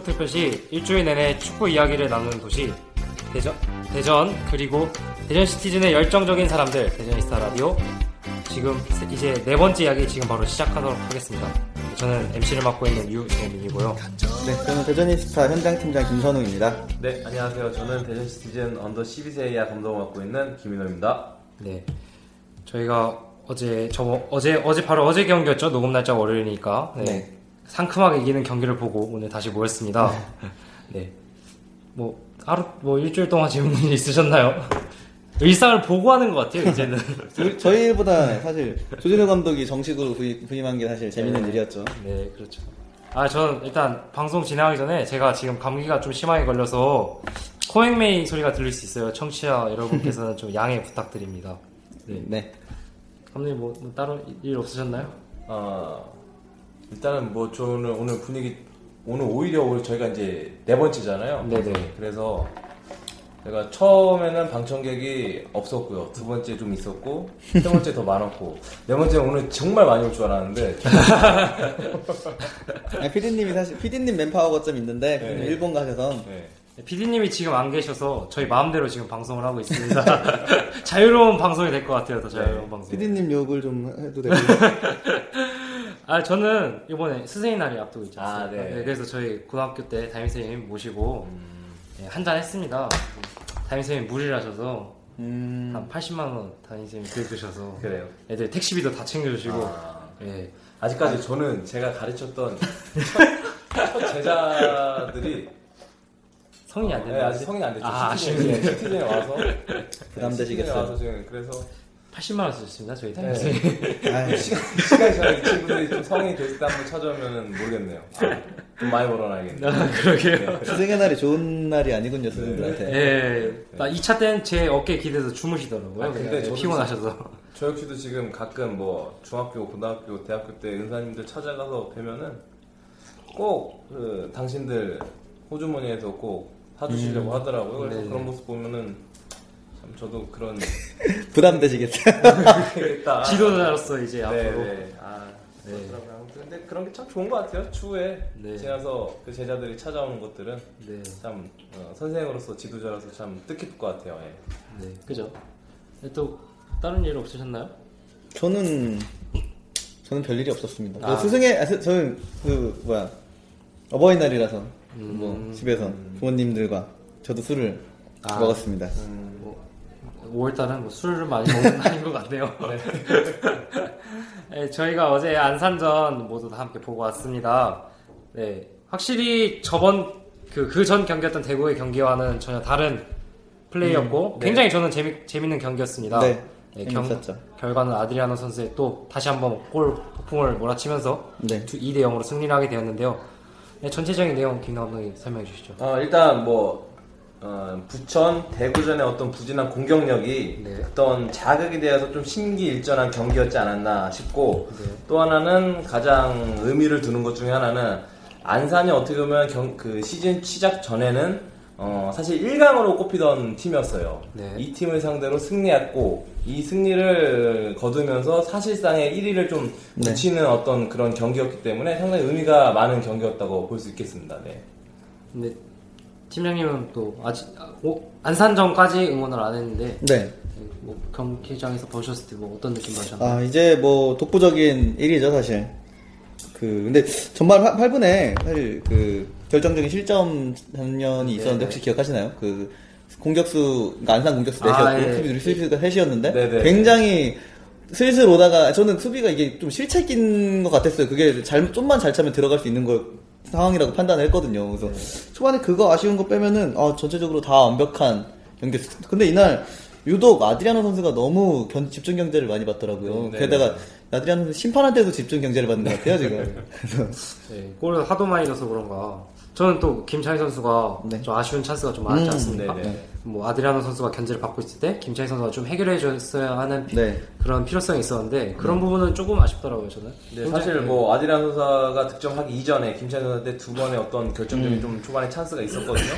응답하라 축구 특별시 일주일 내내 축구 이야기를 나누는 도시 대전 대전 그리고 대전 시티즌의 열정적인 사람들 대전이스타 라디오 지금 이제 네 번째 이야기 지금 바로 시작하도록 하겠습니다. 저는 MC를 맡고 있는 유재민이고요. 네, 저는 대전이스타 현장팀장 김선우입니다. 네, 안녕하세요. 저는 대전 시티즌 언더 12세 이하 감독을 맡고 있는 김인호입니다. 네, 저희가 어제 저 어제 어제 바로 어제 경기였죠. 녹음 날짜 월요일이니까 네. 네. 상큼하게 이기는 경기를 보고 오늘 다시 모였습니다. 네, 뭐 하루 뭐 일주일 동안 질문 있으셨나요? 일상을 보고 하는 것 같아요 이제는. 저- 저희보다 사실 조진호 감독이 정식으로 부임, 부임한 게 사실 재밌는 일이었죠. 네, 그렇죠. 아, 저는 일단 방송 진행하기 전에 제가 지금 감기가 좀 심하게 걸려서 코맹메이 소리가 들릴 수 있어요. 청취자 여러분께서는 좀 양해 부탁드립니다. 네. 네. 감독님 뭐, 뭐 따로 일 없으셨나요? 어, 일단은 뭐 저는 오늘 분위기 오늘 오히려 오늘 저희가 이제 네 번째잖아요. 네네. 그래서 제가 처음에는 방청객이 없었고요. 두 번째 좀 있었고 세 번째 더 많았고 네 번째 오늘 정말 많이 올 줄 알았는데 아니, PD님이 사실 PD님 맨파워가 좀 있는데 네. 일본 가셔서 네. PD님이 지금 안 계셔서 저희 마음대로 지금 방송을 하고 있습니다. 자유로운 방송이 될 것 같아요. 더 자유로운 네. 방송. PD님 욕을 좀 해도 되고 아, 저는 이번에 스승의 날이 앞두고 있지 아, 않습니까? 네. 네, 그래서 저희 고등학교 때 담임 선생님 모시고 네, 한잔 했습니다. 담임 선생님 무리를 하셔서 음, 한 80만 원 담임 선생님 들드셔서 그래요. 애들 택시비도 다 챙겨주시고 아, 예. 아직까지 저는 제가 가르쳤던 첫, 첫 제자들이 성인이 안 네, 된다. 아직 성인이 안 됐죠. 아, 시티즌에, 와서 부담되시겠어요. 와서 지금 그래서 80만 원 쓰셨습니다. 저희 네. 담임선생님. 아이, 시간이 지나이 친구들이 좀 성인이 됐을 때 한번 찾아오면 모르겠네요. 아, 돈 많이 벌어놔야겠네. 아, 그러게요. 스승의 날이 좋은 날이 아니군요, 스승들한테. 예. 나 2차 때는 제 어깨에 기대서 주무시더라고요. 아, 근데 그냥 저도 피곤하셔서. 저 역시도 지금 가끔 뭐 중학교, 고등학교, 대학교 때 은사님들 찾아가서 뵈면은 꼭 그 당신들 호주머니에서 꼭 사주시려고 하더라고요. 그래서 네네. 그런 모습 보면은 참 저도 그런 부담되시겠다. 되겠다. 지도자로서 이제 네, 앞으로. 네. 아, 네. 그렇더라고요. 아무튼 근데 그런 게 참 좋은 것 같아요. 추후에 네. 지나서 그 제자들이 찾아오는 것들은 네. 참 어, 선생으로서 지도자로서 참 뜻깊을 것 같아요. 예. 네. 그죠. 네, 또 다른 일 없으셨나요? 저는 저는 별 일이 없었습니다. 아. 저 스승의 아, 스- 저는 그 뭐야 어버이날이라서 음. 뭐 집에서 부모님들과 저도 술을 아. 먹었습니다. 5월달은 뭐 술을 많이 먹는 날인 것 같네요. 네, 저희가 어제 안산전 모두 다 함께 보고 왔습니다. 네, 확실히 저번 그 그 전 경기였던 대구의 경기와는 전혀 다른 플레이였고 네. 굉장히 저는 재미 재밌는 경기였습니다. 네, 네, 경-. 결과는 아드리아노 선수의 또 다시 한번 골 폭풍을 몰아치면서 네. 2대 0으로 승리를 하게 되었는데요. 네, 전체적인 내용 김 감독님 설명해 주시죠. 어, 일단 뭐 어, 부천 대구전의 어떤 부진한 공격력이 네. 어떤 자극이 되어서 좀 심기일전한 경기였지 않았나 싶고 네. 또 하나는 가장 의미를 두는 것 중에 하나는 안산이 어떻게 보면 경- 그 시즌 시작 전에는 어, 사실 1강으로 꼽히던 팀이었어요. 네. 이 팀을 상대로 승리했고 이 승리를 거두면서 사실상의 1위를 좀 네. 붙이는 어떤 그런 경기였기 때문에 상당히 의미가 많은 경기였다고 볼 수 있겠습니다. 네. 팀장님은 또 아직 아, 오- 안산전까지 응원을 안 했는데 네. 뭐 경기장에서 보셨을 때 뭐 어떤 느낌 받으셨나요? 아 이제 뭐 독보적인 일이죠 사실. 그 근데 전반 8 분에 사실 그 결정적인 실점 장면이 있었는데 혹시 기억하시나요? 그 공격수 그러니까 안산 공격수 아, 넷이었고 예. 수비 수비수가 셋이었는데 네네. 굉장히 슬슬 오다가 저는 수비가 이게 좀 실책 낀것 같았어요. 그게 잘 좀만 잘 차면 들어갈 수 있는 거 상황이라고 판단을 했거든요. 그래서 초반에 그거 아쉬운 거 빼면은 아, 전체적으로 다 완벽한 경기였어요. 근데 이날 유독 아드리아노 선수가 너무 견- 집중 경제를 많이 받더라고요. 네, 게다가 아드리아노 선수 심판한테도 집중 경제를 받는 것 같아요 지금. 그래서 네, 골을 하도 많이 넣어서 그런가. 저는 또 김창희 선수가 네. 좀 아쉬운 찬스가 좀 많았지 음, 않습니까? 네네. 뭐 아드리아노 선수가 견제를 받고 있을 때 김창희 선수가 좀 해결해 줬어야 하는 피- 네. 그런 필요성이 있었는데 그런 부분은 조금 아쉽더라고요 저는. 네, 사실 뭐 아디란 선수가 득점하기 이전에 김찬 선수한테 두 번의 어떤 결정적인 음. 좀 초반에 찬스가 있었거든요.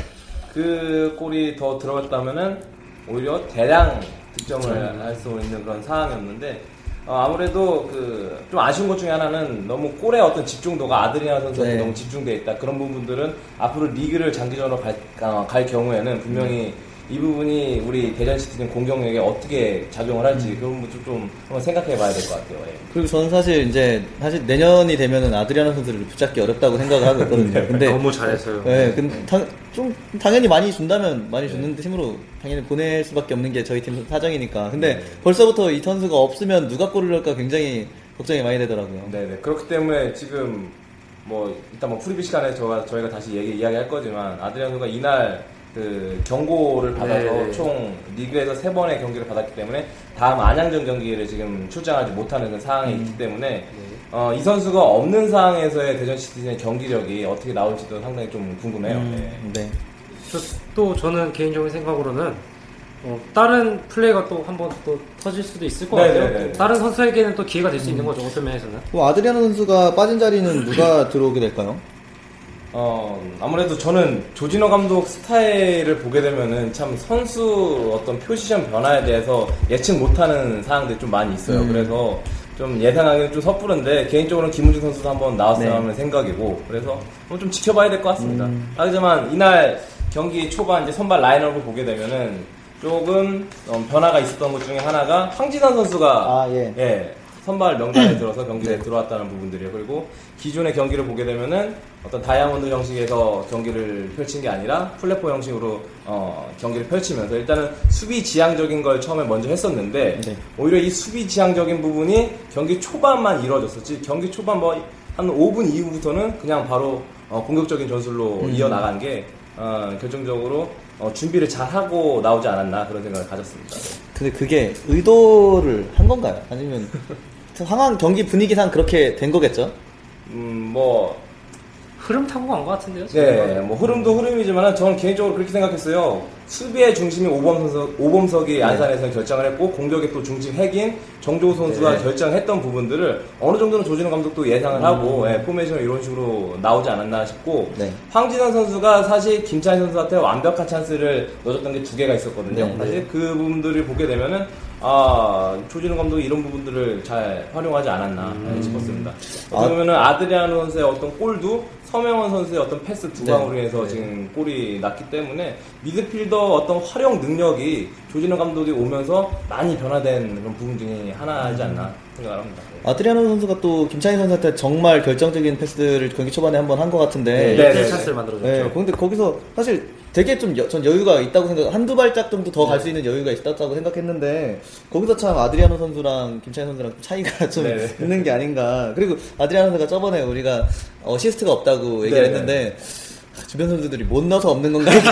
그 골이 더 들어갔다면은 오히려 대량 득점을 할 수 있는 그런 상황이었는데 어, 아무래도 그 좀 아쉬운 것 중에 하나는 너무 골의 어떤 집중도가 아드리안 선수한테 네. 너무 집중돼 있다. 그런 부분들은 앞으로 리그를 장기전으로 갈, 어, 갈 경우에는 분명히 이 부분이 우리 대전 시티즌 공격력에 어떻게 작용을 할지 그런 부분 좀 한번 생각해 봐야 될 것 같아요. 예. 그리고 저는 사실 이제 사실 내년이 되면은 아드리아노 선수를 붙잡기 어렵다고 생각을 하고 있거든요. 근데 너무 잘했어요. 네, 근데 당, 좀 당연히 많이 준다면 많이 주는 팀으로 당연히 보낼 수밖에 없는 게 저희 팀 사정이니까. 근데 벌써부터 이 선수가 없으면 누가 골을 넣을까 굉장히 걱정이 많이 되더라고요. 네 네. 그렇기 때문에 지금 뭐 일단 뭐 프리뷰 시간에 저가 저희가 다시 얘기 이야기할 거지만 아드리아노가 이날 그 경고를 받아서 네네. 총 리그에서 세 번의 경기를 받았기 때문에 다음 안양전 경기를 지금 출장하지 못하는 그 상황이 있기 때문에 어, 이 선수가 없는 상황에서의 대전 시티즌의 경기력이 어떻게 나올지도 상당히 좀 궁금해요. 네. 네. 저- 또 저는 개인적인 생각으로는 어, 다른 플레이가 또 한번 또 터질 수도 있을 것 네네네. 같아요. 다른 선수에게는 또 기회가 될수 있는 거죠. 어떤 면에서는. 그럼 아드리아노 선수가 빠진 자리는 누가 들어오게 될까요? 어, 아무래도 저는 조진호 감독 스타일을 보게 되면은 참 선수 어떤 포지션 변화에 대해서 예측 못하는 사항들이 좀 많이 있어요. 음. 그래서 좀 예상하기는 좀 섣부른데 개인적으로는 김우진 선수도 한번 나왔으면 네. 하는 생각이고 그래서 좀 지켜봐야 될 것 같습니다. 음. 하지만 이날 경기 초반 이제 선발 라인업을 보게 되면은 조금 어, 변화가 있었던 것 중에 하나가 황진환 선수가 아, 예. 예, 선발 명단에 들어서 경기에 들어왔다는 부분들이에요. 그리고 기존의 경기를 보게 되면은 어떤 다이아몬드 형식에서 경기를 펼친 게 아니라 플랫포 형식으로 어, 경기를 펼치면서 일단은 수비 지향적인 걸 처음에 먼저 했었는데 네. 오히려 이 수비 지향적인 부분이 경기 초반만 이루어졌었지 경기 초반 뭐 한 5분 이후부터는 그냥 바로 어, 공격적인 전술로 이어나간 게 어, 결정적으로 어, 준비를 잘 하고 나오지 않았나 그런 생각을 가졌습니다. 네. 근데 그게 의도를 한 건가요? 아니면 상황 경기 분위기상 그렇게 된 거겠죠? 음, 뭐 흐름 타고 간 것 같은데요. 네, 뭐 흐름도 흐름이지만 저는 개인적으로 그렇게 생각했어요. 수비의 중심이 오범석, 오범석이 안산에서 결장을 했고 공격의 또 중심 핵인 정조국 선수가 네. 결장했던 부분들을 어느 정도는 조진호 감독도 예상을 하고 예, 포메이션을 이런 식으로 나오지 않았나 싶고 네. 황진산 선수가 사실 김찬희 선수한테 완벽한 찬스를 넣어줬던 게 두 개가 있었거든요. 네, 사실 그 부분들을 보게 되면은 아 조진호 감독이 이런 부분들을 잘 활용하지 않았나 예, 싶었습니다. 어떻게 아. 보면은 아드리아노 선수의 어떤 골도 서명원 선수의 어떤 패스 두 네. 방으로 인해서 지금 골이 났기 때문에 미드필더 어떤 활용 능력이 조진호 감독이 오면서 많이 변화된 그런 부분 중에 하나이지 않나 생각을 합니다. 네. 아드리아노 선수가 또 김창희 선수한테 정말 결정적인 패스를 경기 초반에 한 번 한 것 같은데 네, 네, 네, 찬스를 네. 만들어줬죠. 네, 근데 거기서 사실 되게 좀 전 여유가 있다고 생각, 한두 발짝 정도 더 갈 수 있는 여유가 있었다고 생각했는데 거기서 참 아드리아노 선수랑 김찬희 선수랑 차이가 좀 네네. 있는 게 아닌가. 그리고 아드리아노 선수가 저번에 우리가 어시스트가 없다고 얘기를 네네. 했는데 아, 주변 선수들이 못 넣어서 없는 건가.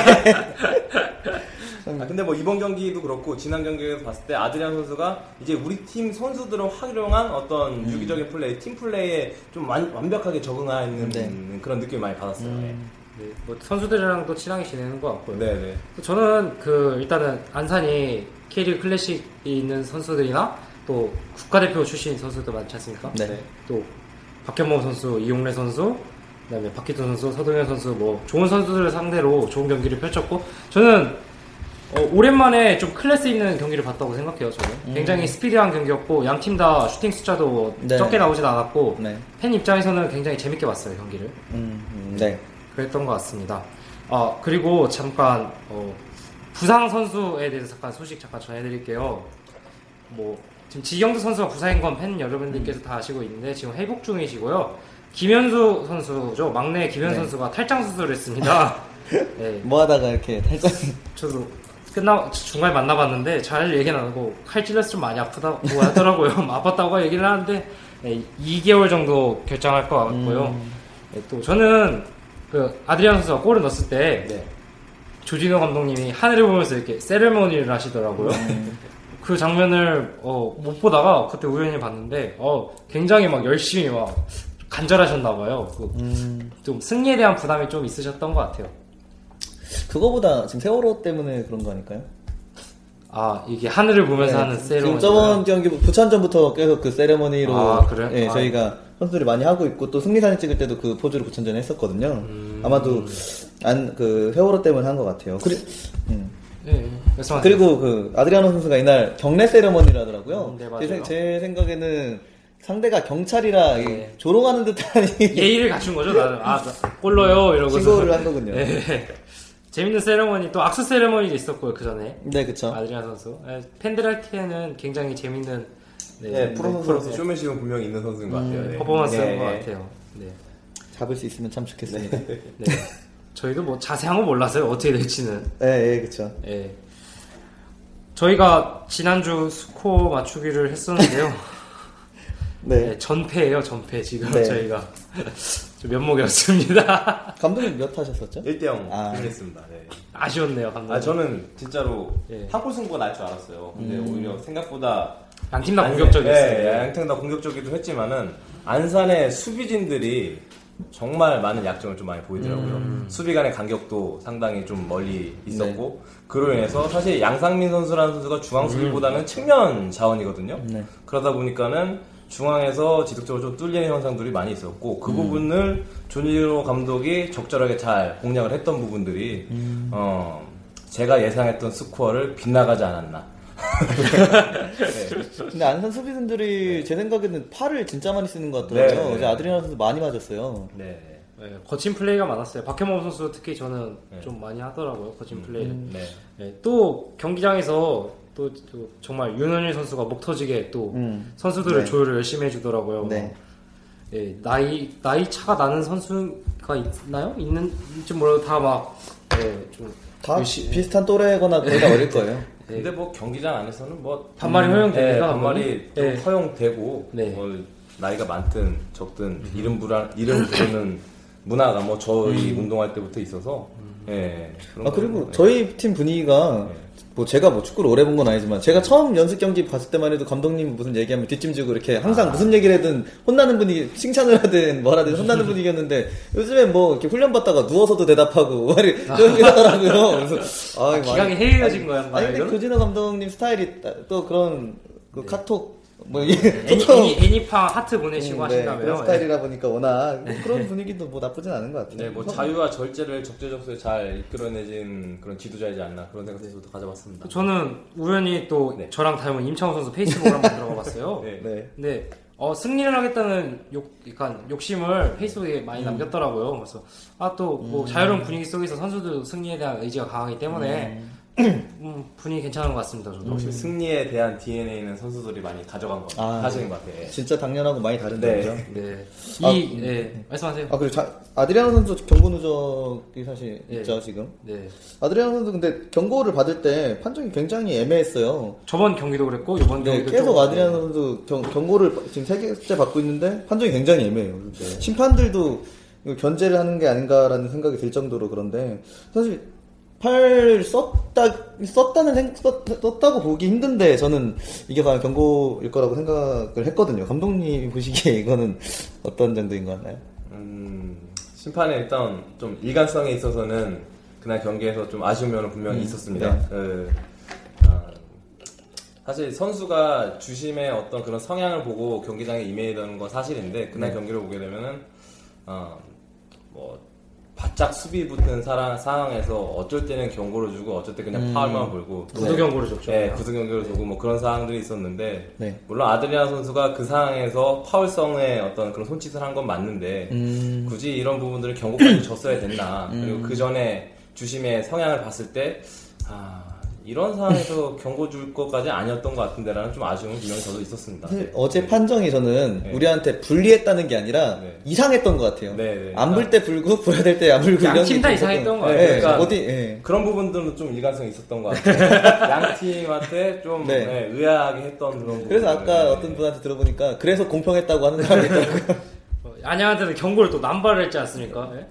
아, 근데 뭐 이번 경기도 그렇고 지난 경기에서 봤을 때 아드리안 선수가 이제 우리 팀 선수들은 활용한 어떤 음. 유기적인 플레이, 팀 플레이에 좀 완, 완벽하게 적응하는 네. 그런 느낌을 많이 받았어요. 네, 뭐 선수들이랑도 친하게 지내는 것 같고요. 네, 네. 저는 그 일단은 안산이 K리그 클래식이 있는 선수들이나 또 국가대표 출신 선수들 많지 않습니까? 네. 또 박현범 선수, 이용래 선수, 그다음에 박희도 선수, 서동현 선수 뭐 좋은 선수들을 상대로 좋은 경기를 펼쳤고 저는 어, 오랜만에 좀 클래스 있는 경기를 봤다고 생각해요. 저는 굉장히 스피디한 경기였고 양 팀 다 슈팅 숫자도 네. 적게 나오진 않았고 네. 팬 입장에서는 굉장히 재밌게 봤어요 경기를. 음, 음, 네. 그랬던 것 같습니다. 아 그리고 잠깐 어, 부상 선수에 대해서 잠깐 소식 잠깐 전해드릴게요. 뭐 지금 지경도 선수가 부상인 건 팬 여러분들께서 다 아시고 있는데 지금 회복 중이시고요. 김현수 선수죠. 막내 김현수 네. 선수가 탈장 수술을 했습니다. 네, 뭐 하다가 이렇게 탈장 저도 끝나 중간에 만나봤는데 잘 얘기는 안 하고 칼 찔려서 좀 많이 아프다고 하더라고요. 아팠다고 얘기를 하는데 네, 2개월 정도 결장할 것 같고요. 네, 또 저는 그 아드리안 선수가 골을 넣었을 때 네. 조진호 감독님이 하늘을 보면서 이렇게 세레모니를 하시더라고요. 그 장면을 어, 못 보다가 그때 우연히 봤는데 어, 굉장히 막 열심히 막 간절하셨나 봐요. 그, 음, 좀 승리에 대한 부담이 좀 있으셨던 것 같아요. 그거보다 지금 세월호 때문에 그런 거 아닐까요? 아 이게 하늘을 보면서 하는 지금 세레모니. 저번 경기 부천전부터 계속 그 세레머니로 아, 그래요? 예, 아. 저희가 선수들이 많이 하고 있고 또 승리 사진 찍을 때도 그 포즈로 부천전 했었거든요. 음. 아마도 안그 세월호 때문에 한 것 같아요. 그리, 음. 말씀하세요. 그리고 그 아드리아노 선수가 이날 경례 세레머니를 하더라고요. 음, 네, 제, 제 생각에는 상대가 경찰이라 이 네. 조롱하는 듯한 이 예의를 갖춘 거죠. 나는 아 골로요 이러고서 신고를 한 거군요. 네. 재밌는 세레머니 또 악수 세레머니도 있었고요 그 전에 네, 그쵸. 아드리안 선수 예, 팬들한테는 굉장히 재밌는 네, 네, 프로 네, 선수로서 쇼맨십은 분명히 있는 선수인 것 같아요. 네. 퍼포먼스인 네, 것 네. 같아요. 네. 잡을 수 있으면 참 좋겠습니다. 네, 네. 저희도 뭐 자세한 건 몰라서요 어떻게 될지는. 예, 그쵸. 예. 저희가 지난주 스코어 맞추기를 했었는데요. 네. 네, 전패예요 전패 지금 네. 저희가 좀 면목이었습니다. 감독님 몇 하셨었죠? 1대 0 아. 승리했습니다. 네. 아쉬웠네요 감독님. 아 저는 진짜로 예. 한골 승부가 날 줄 알았어요. 근데 음. 오히려 생각보다 양팀 다 안산- 공격적이었어요. 네, 양팀 다 공격적이기도 했지만은 안산의 수비진들이 정말 많은 약점을 좀 많이 보이더라고요. 음. 수비 간의 간격도 상당히 좀 멀리 있었고 그로 인해서 사실 양상민 선수라는 선수가 중앙 수비보다는 측면 자원이거든요. 네. 그러다 보니까는 중앙에서 지속적으로 좀 뚫리는 현상들이 많이 있었고 그 부분을 조니로 감독이 적절하게 잘 공략을 했던 부분들이 어, 제가 예상했던 스코어를 빗나가지 않았나. 근데 안산 수비수들이 제 생각에는 팔을 진짜 많이 쓰는 것 같더라고요. 네, 네. 어제 아드리아노 선수 많이 맞았어요. 네. 네, 거친 플레이가 많았어요. 박현범 선수 특히 저는 네. 좀 많이 하더라고요. 거친 플레이를. 네. 네, 또 경기장에서 또, 또 정말 윤현일 선수가 목 터지게 또 음. 선수들을 네. 조율을 열심히 해주더라고요. 네. 예, 나이 나이 차가 나는 선수가 있나요? 있는지 몰라도 다막 예, 좀다 열심히- 비슷한 또래거나 거의 다 어릴 거예요. 네. 근데 뭐 경기장 안에서는 뭐 반말이 허용됩니까? 네, 반말이 좀 네. 허용되고 네. 뭐 나이가 많든 적든 이름 부라 이름 부르는 문화가 뭐 저희 운동할 때부터 있어서 예. 그런 아 거- 그리고 네. 저희 팀 분위기가 네. 뭐 제가 뭐 축구를 오래 본 건 아니지만 제가 처음 연습 경기 봤을 때만 해도 감독님 무슨 얘기하면 뒷짐지고 이렇게 항상 아. 무슨 얘기를 하든 혼나는 분위기 칭찬을 하든 뭘 하든 혼나는 분위기였는데 요즘엔 뭐 이렇게 훈련 받다가 누워서도 대답하고 말이 좀 이러더라고요. 그래서 아, 이거 기강이 해이해진 거야, 아니 근데? 조진호 감독님 스타일이 따- 또 그런 그 카톡 뭐 이게 애니, 보통 애니, 애니팡 하트 보내시고 음, 네, 하신다며요. 그런 스타일이라 보니까 워낙 뭐 그런 분위기도 뭐 나쁘진 않은 것 같아요. 네, 뭐 자유와 절제를 적재적소에 잘 이끌어내진 그런 지도자이지 않나 그런 생각도 가져봤습니다. 저는 우연히 또 네. 저랑 닮은 임창호 선수 페이스북을 한번 들어가 봤어요. 네. 네. 근데 어, 승리를 하겠다는 욕, 약간 욕심을 페이스북에 많이 남겼더라고요. 그래서 아 또뭐 자유로운 분위기 속에서 선수들 승리에 대한 의지가 강하기 때문에 음, 분위기 괜찮은 것 같습니다. 저도. 역시 승리에 대한 DNA는 선수들이 많이 가져간 거 아. 사실인 것 같아요. 예. 진짜 당연하고 많이 다른 네. 점이죠. 네. 아, 이 네. 말씀하세요. 아 그리고 자, 아드리아노 선수 경고 누적이 사실 예. 있죠 지금. 네. 아드리아노 선수 근데 경고를 받을 때 판정이 굉장히 애매했어요. 저번 경기도 그랬고 이번 네, 경기도 계속 조금- 아드리아노 선수 경, 경고를 지금 세 개째 받고 있는데 판정이 굉장히 애매해요. 심판들도 이거 견제를 하는 게 아닌가라는 생각이 들 정도로 그런데 사실 팔 썼다 썼다는 생, 썼, 썼다고 보기 힘든데 저는 이게 과연 경고일 거라고 생각을 했거든요. 감독님 보시기에 이거는 어떤 정도인 것 같나요? 음, 심판에 일단 좀 일관성에 있어서는 그날 경기에서 좀 아쉬운 면은 분명히 음, 있었습니다. 네. 그, 아, 사실 선수가 주심의 어떤 그런 성향을 보고 경기장에 임해야 건 사실인데 그날 네. 경기를 보게 되면은 어, 뭐 바짝 수비 붙은 사랑, 상황에서 어쩔 때는 경고를 주고 어쩔 때 그냥 음. 파울만 불고 구두 경고를 줬죠. 네, 구두 경기를 두고 뭐 그런 상황들이 있었는데 네. 물론 아드리안 선수가 그 상황에서 파울성의 어떤 그런 손짓을 한 건 맞는데 음. 굳이 이런 부분들을 경고까지 줬어야 됐나 그리고 그 전에 주심의 성향을 봤을 때 아, 이런 상황에서 경고 줄 것까지 아니었던 것 같은데라는 좀 아쉬움이 분명히 저도 있었습니다. 사실 어제 판정이 저는 네. 우리한테 불리했다는 게 아니라 네. 이상했던 것 같아요. 네, 네. 안불 때 불고 불어야 될 때 안 불고 양 이런 팀게다좀 이상했던 것 같아요. 네, 그러니까 어디 예. 그런 부분들은 좀 일관성이 있었던 것 같아요. 양 팀한테 좀 네. 네, 의아하게 했던 그런 부분. 그래서 아까 어떤 분한테 들어보니까 그래서 공평했다고 하는 사람이 있더라고요. 어, 안양한테는 경고를 또 남발을 했지 않습니까? 예?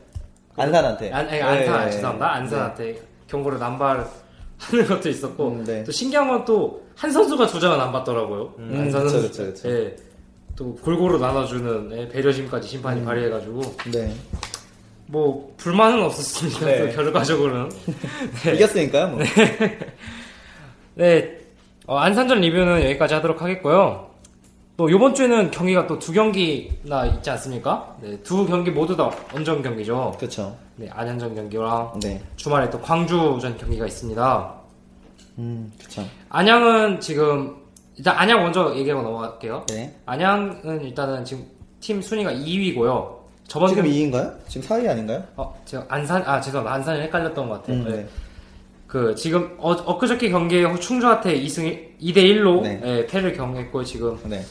안산한테. 안, 아니, 안산, 네. 죄송합니다. 안산한테 경고를 남발 하는 것도 있었고, 음, 네. 또 신기한 건 또 한 선수가 두 장은 안 받더라고요. 음, 안산 그쵸, 선수. 그쵸, 그쵸. 예. 또 골고루 나눠주는 예, 배려심까지 심판이 발휘해가지고, 네. 뭐, 불만은 없었습니다. 네. 또 결과적으로는. 이겼으니까요. 뭐. 네, 어, 안산전 리뷰는 여기까지 하도록 하겠고요. 또 이번 주에는 경기가 또 두 경기나 있지 않습니까? 네, 두 경기 모두 다 원정 경기죠. 그렇죠. 네, 안현전 경기랑 네. 주말에 또 광주전 경기가 있습니다. 음, 그렇죠. 안양은 지금 일단 안양 먼저 얘기하고 넘어갈게요. 네. 안양은 일단은 지금 팀 순위가 2위고요. 저번 지금 경- 2위인가요? 지금 4위 아닌가요? 어, 제가 안산 아 죄송합니다. 안산이 헷갈렸던 것 같아요. 음, 네. 네. 그 지금 어, 엊그저께 경기에 충주한테 2승 2대 1로 예, 네. 패를 경했고 지금 네.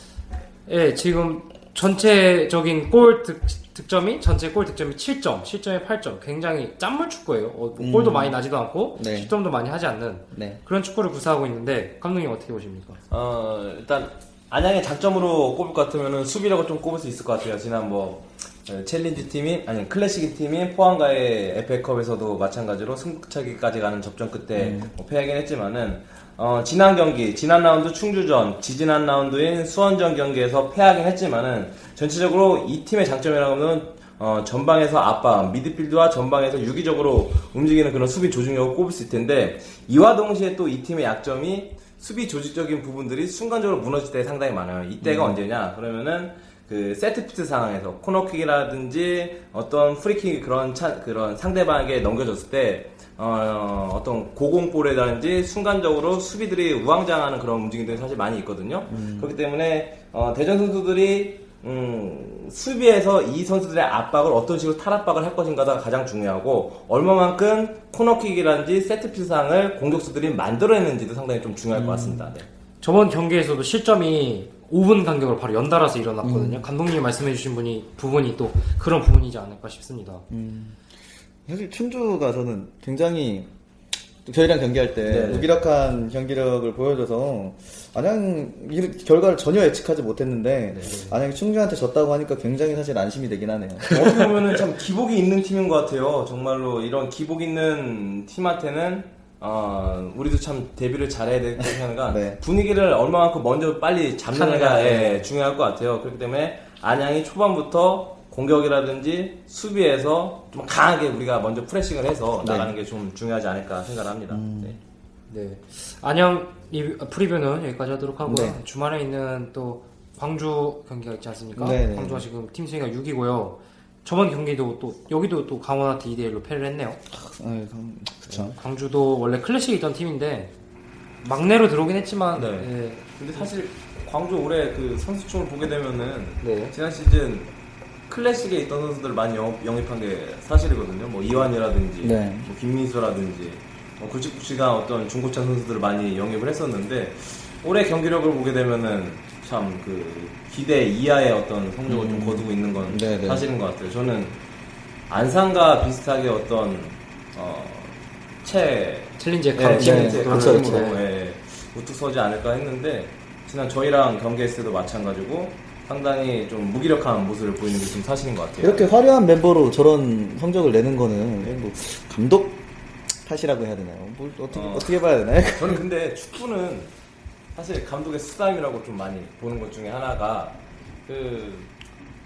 예, 지금 전체적인 골 득, 득점이 전체 골 득점이 7점, 실점이 8점. 굉장히 짠물 축구예요. 어, 뭐 골도 많이 나지도 않고 네. 실점도 많이 하지 않는 네. 그런 축구를 구사하고 있는데 감독님 어떻게 보십니까? 어, 일단 안양의 장점으로 꼽을 것 같으면은 수비라고 좀 꼽을 수 있을 것 같아요. 지난 뭐 어, 챌린지 팀이 아니 클래식 팀이 포항과의 FA컵에서도 마찬가지로 승부차기까지 가는 접전 끝에 뭐 패하긴 했지만은 어, 지난 경기, 지난 라운드 충주전, 지지난 라운드인 수원전 경기에서 패하긴 했지만은 전체적으로 이 팀의 장점이라고 하면 어, 전방에서 압박, 미드필드와 전방에서 유기적으로 움직이는 그런 수비 조직력을 꼽을 수 있을 텐데 이와 동시에 또 이 팀의 약점이 수비 조직적인 부분들이 순간적으로 무너질 때 상당히 많아요. 이때가 언제냐? 그러면은 그 세트피스 상황에서 코너킥이라든지 어떤 프리킥 그런 차, 그런 상대방에게 넘겨줬을 때 어, 어떤 고공볼이라든지 순간적으로 수비들이 우왕좌왕하는 그런 움직임들이 사실 많이 있거든요. 그렇기 때문에 어, 대전 선수들이 음, 수비에서 이 선수들의 압박을 어떤 식으로 탈압박을 할 것인가가 가장 중요하고 얼마만큼 코너킥이라든지 세트피스 상황을 공격수들이 만들어냈는지도 상당히 좀 중요할 것 같습니다. 네. 저번 경기에서도 실점이 5분 간격으로 바로 연달아서 일어났거든요. 감독님이 말씀해주신 분이 부분이 또 그런 부분이지 않을까 싶습니다. 사실 춘주가 저는 굉장히 저희랑 경기할 때 네네. 무기력한 경기력을 보여줘서 안양 이 결과를 전혀 예측하지 못했는데 안양이 충주한테 졌다고 하니까 굉장히 사실 안심이 되긴 하네요. 어떻게 보면은 참 기복이 있는 팀인 것 같아요. 정말로 이런 기복 있는 팀한테는 어, 우리도 참 데뷔를 잘해야 될것 하나가 네. 분위기를 얼마만큼 먼저 빨리 거. 예, 중요할 것 같아요. 그렇기 때문에 안양이 초반부터 공격이라든지 수비에서 좀 강하게 우리가 먼저 프레싱을 해서 네. 나가는 게 좀 중요하지 않을까 생각을 합니다. 네. 네. 안녕 리뷰, 아, 프리뷰는 여기까지 하도록 하고요. 네. 주말에 있는 또 광주 경기가 있지 않습니까? 네, 네. 광주가 지금 팀 순위가 6이고요. 저번 경기도 또 여기도 또 강원한테 2대 1로 패를 했네요. 아, 그쵸. 광주도 원래 클래식이 있던 팀인데 막내로 들어오긴 했지만 네. 예, 근데 사실 광주 올해 그 선수층을 보게 되면은 네. 지난 시즌 클래식에 있던 선수들 많이 영입, 영입 한 게 사실이거든요. 뭐 이완이라든지, 네. 뭐 김민수라든지, 뭐 굵직굵직한 어떤 중고차 선수들을 많이 영입을 했었는데 올해 경기력을 보게 되면은 참 그 기대 이하의 어떤 성적을 좀 거두고 있는 건 음. 네, 네. 사실인 것 같아요. 저는 안산과 비슷하게 어떤 어 채 챌린지의 네, 강팀 네, 네, 그쵸, 그 그쵸. 팀으로 예, 우뚝 서지 않을까 했는데 지난 저희랑 경기했을 때도 마찬가지고 상당히 좀 무기력한 모습을 보이는 게좀 사실인 것 같아요. 이렇게 화려한 멤버로 저런 성적을 내는 거는 뭐 감독 탓이라고 해야 되나요? 뭘 어떻게 어. 어. 떻게 봐야 되나요? 저는 근데 축구는 사실 감독의 수담이라고 좀 많이 보는 것 중에 하나가 그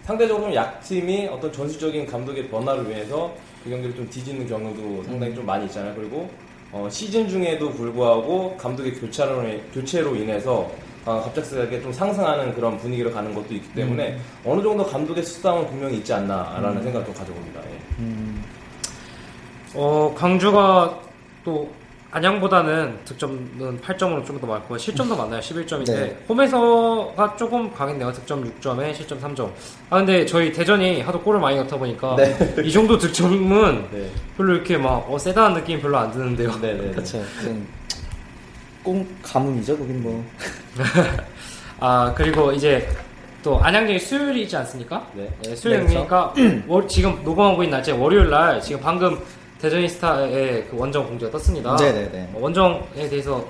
상대적으로 약팀이 어떤 전술적인 감독의 변화를 위해서 그 경기를 좀 뒤집는 경우도 상당히 좀 많이 있잖아요. 그리고 어, 시즌 중에도 불구하고 감독의 교체로, 교체로 인해서 어, 갑작스럽게 좀 상승하는 그런 분위기로 가는 것도 있기 때문에 어느 정도 감독의 수담은 분명히 있지 않나라는 생각도 가져봅니다. 예. 어, 광주가 또 안양보다는 득점은 8점으로 좀 더 많고 실점도 많나요? 11점인데 네. 홈에서가 조금 강했네요. 득점 6점에 실점 3점. 아 근데 저희 대전이 하도 골을 많이 넣다 보니까 네. 이 정도 득점은 네. 별로 이렇게 막 어, 세다는 느낌이 별로 안 드는데요. 네, 네. 그렇죠. 꽁 가뭄이죠, 거긴 뭐. 아 그리고 이제 또 안양전이 수요일이 있지 않습니까? 네. 네, 수요일이니까 월- 지금 녹음하고 있는 날짜 월요일 날 지금 방금 대전이스타의 그 원정 공지가 떴습니다. 네네네. 어, 원정에 대해서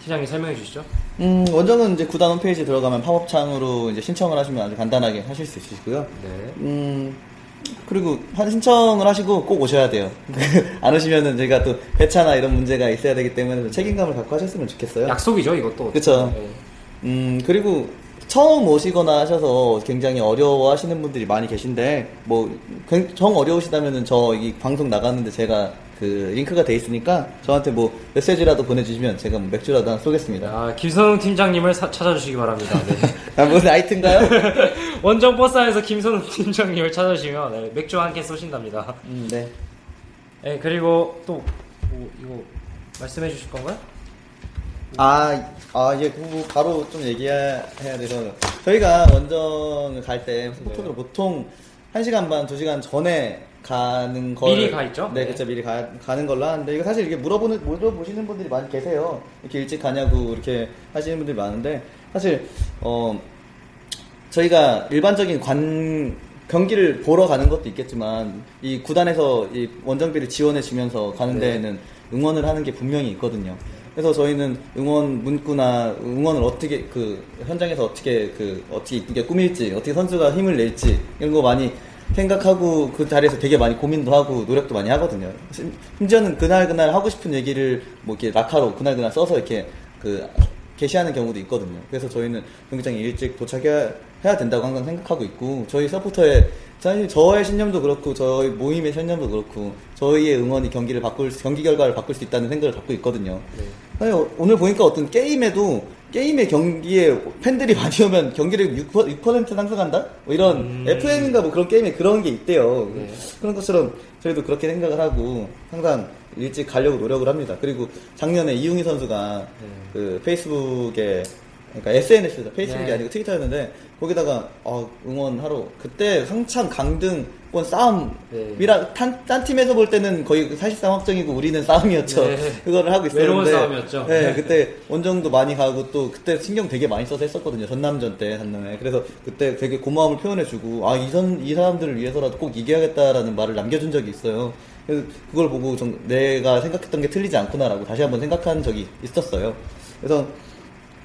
팀장님 설명해 주시죠. 음, 원정은 이제 구단 홈페이지 들어가면 팝업창으로 이제 신청을 하시면 아주 간단하게 하실 수 있으시고요. 네. 음, 그리고 한 신청을 하시고 꼭 오셔야 돼요. 안 오시면은 저희가 또 배차나 이런 문제가 있어야 되기 때문에 좀 책임감을 갖고 하셨으면 좋겠어요. 약속이죠 이것도. 그쵸. 네. 음, 그리고 처음 오시거나 하셔서 굉장히 어려워 하시는 분들이 많이 계신데, 뭐, 굉- 정 어려우시다면은 저 이 방송 나가는데 제가 그 링크가 돼 있으니까 저한테 뭐 메시지라도 보내주시면 제가 뭐 맥주라도 하나 쏘겠습니다. 아, 김선웅 팀장님을 사- 찾아주시기 바랍니다. 네. 아, 무슨 아이트인가요? 원정 버스 안에서 김선웅 팀장님을 찾아주시면 네, 맥주 한 캔 쏘신답니다. 음, 네. 네, 그리고 또 뭐, 이거 말씀해 주실 건가요? 아, 아, 예, 그거 바로 좀 얘기해야 돼서. 저희가 원정을 갈때 스포츠로 보통 1시간 반, 2시간 전에 가는 걸. 미리 가 있죠? 네, 네. 그렇죠. 미리 가, 가는 걸로 하는데, 이거 사실 이게 물어보는, 물어보시는 분들이 많이 계세요. 이렇게 일찍 가냐고 이렇게 하시는 분들이 많은데, 사실, 어, 저희가 일반적인 관 경기를 보러 가는 것도 있겠지만 이 구단에서 이 원정비를 지원해 주면서 가는 네. 데에는 응원을 하는 게 분명히 있거든요. 그래서 저희는 응원 문구나 응원을 어떻게 그 현장에서 어떻게 그 어떻게 이쁘게 꾸밀지 어떻게 선수가 힘을 낼지 이런 거 많이 생각하고 그 자리에서 되게 많이 고민도 하고 노력도 많이 하거든요. 심- 심지어는 그날 그날 하고 싶은 얘기를 뭐 이렇게 낙하로 그날 그날 써서 이렇게 그 게시하는 경우도 있거든요. 그래서 저희는 경기장에 일찍 도착해야 해야 된다고 항상 생각하고 있고 저희 서포터의 사실 저의 신념도 그렇고 저희 모임의 신념도 그렇고 저희의 응원이 경기를 바꿀 수- 경기 결과를 바꿀 수 있다는 생각을 갖고 있거든요. 사실 오늘 보니까 어떤 게임에도 게임의 경기에 팬들이 많이 오면 경기를 6%, 6% 상승한다? 뭐 이런 FM인가 뭐 그런 게임에 그런 게 있대요. 그런 것처럼 저희도 그렇게 생각을 하고 항상 일찍 가려고 노력을 합니다. 그리고 작년에 이웅희 선수가 그 페이스북에 그러니까 SNS죠. 페이스북이 네. 아니고 트위터였는데 거기다가 어, 응원하러 그때 한참 강등권 싸움이라 딴, 딴 팀에서 볼 때는 거의 사실상 확정이고 우리는 싸움이었죠. 네. 그거를 하고 있었는데 외로운 싸움이었죠. 네, 네. 그때 원정도 많이 가고 또 그때 신경 되게 많이 써서 했었거든요. 전남전 때 한남에. 그래서 그때 되게 고마움을 표현해주고 아 이선 이 사람들을 위해서라도 꼭 이겨야겠다라는 말을 남겨준 적이 있어요. 그래서 그걸 보고 좀 내가 생각했던 게 틀리지 않구나라고 다시 한번 생각한 적이 있었어요. 그래서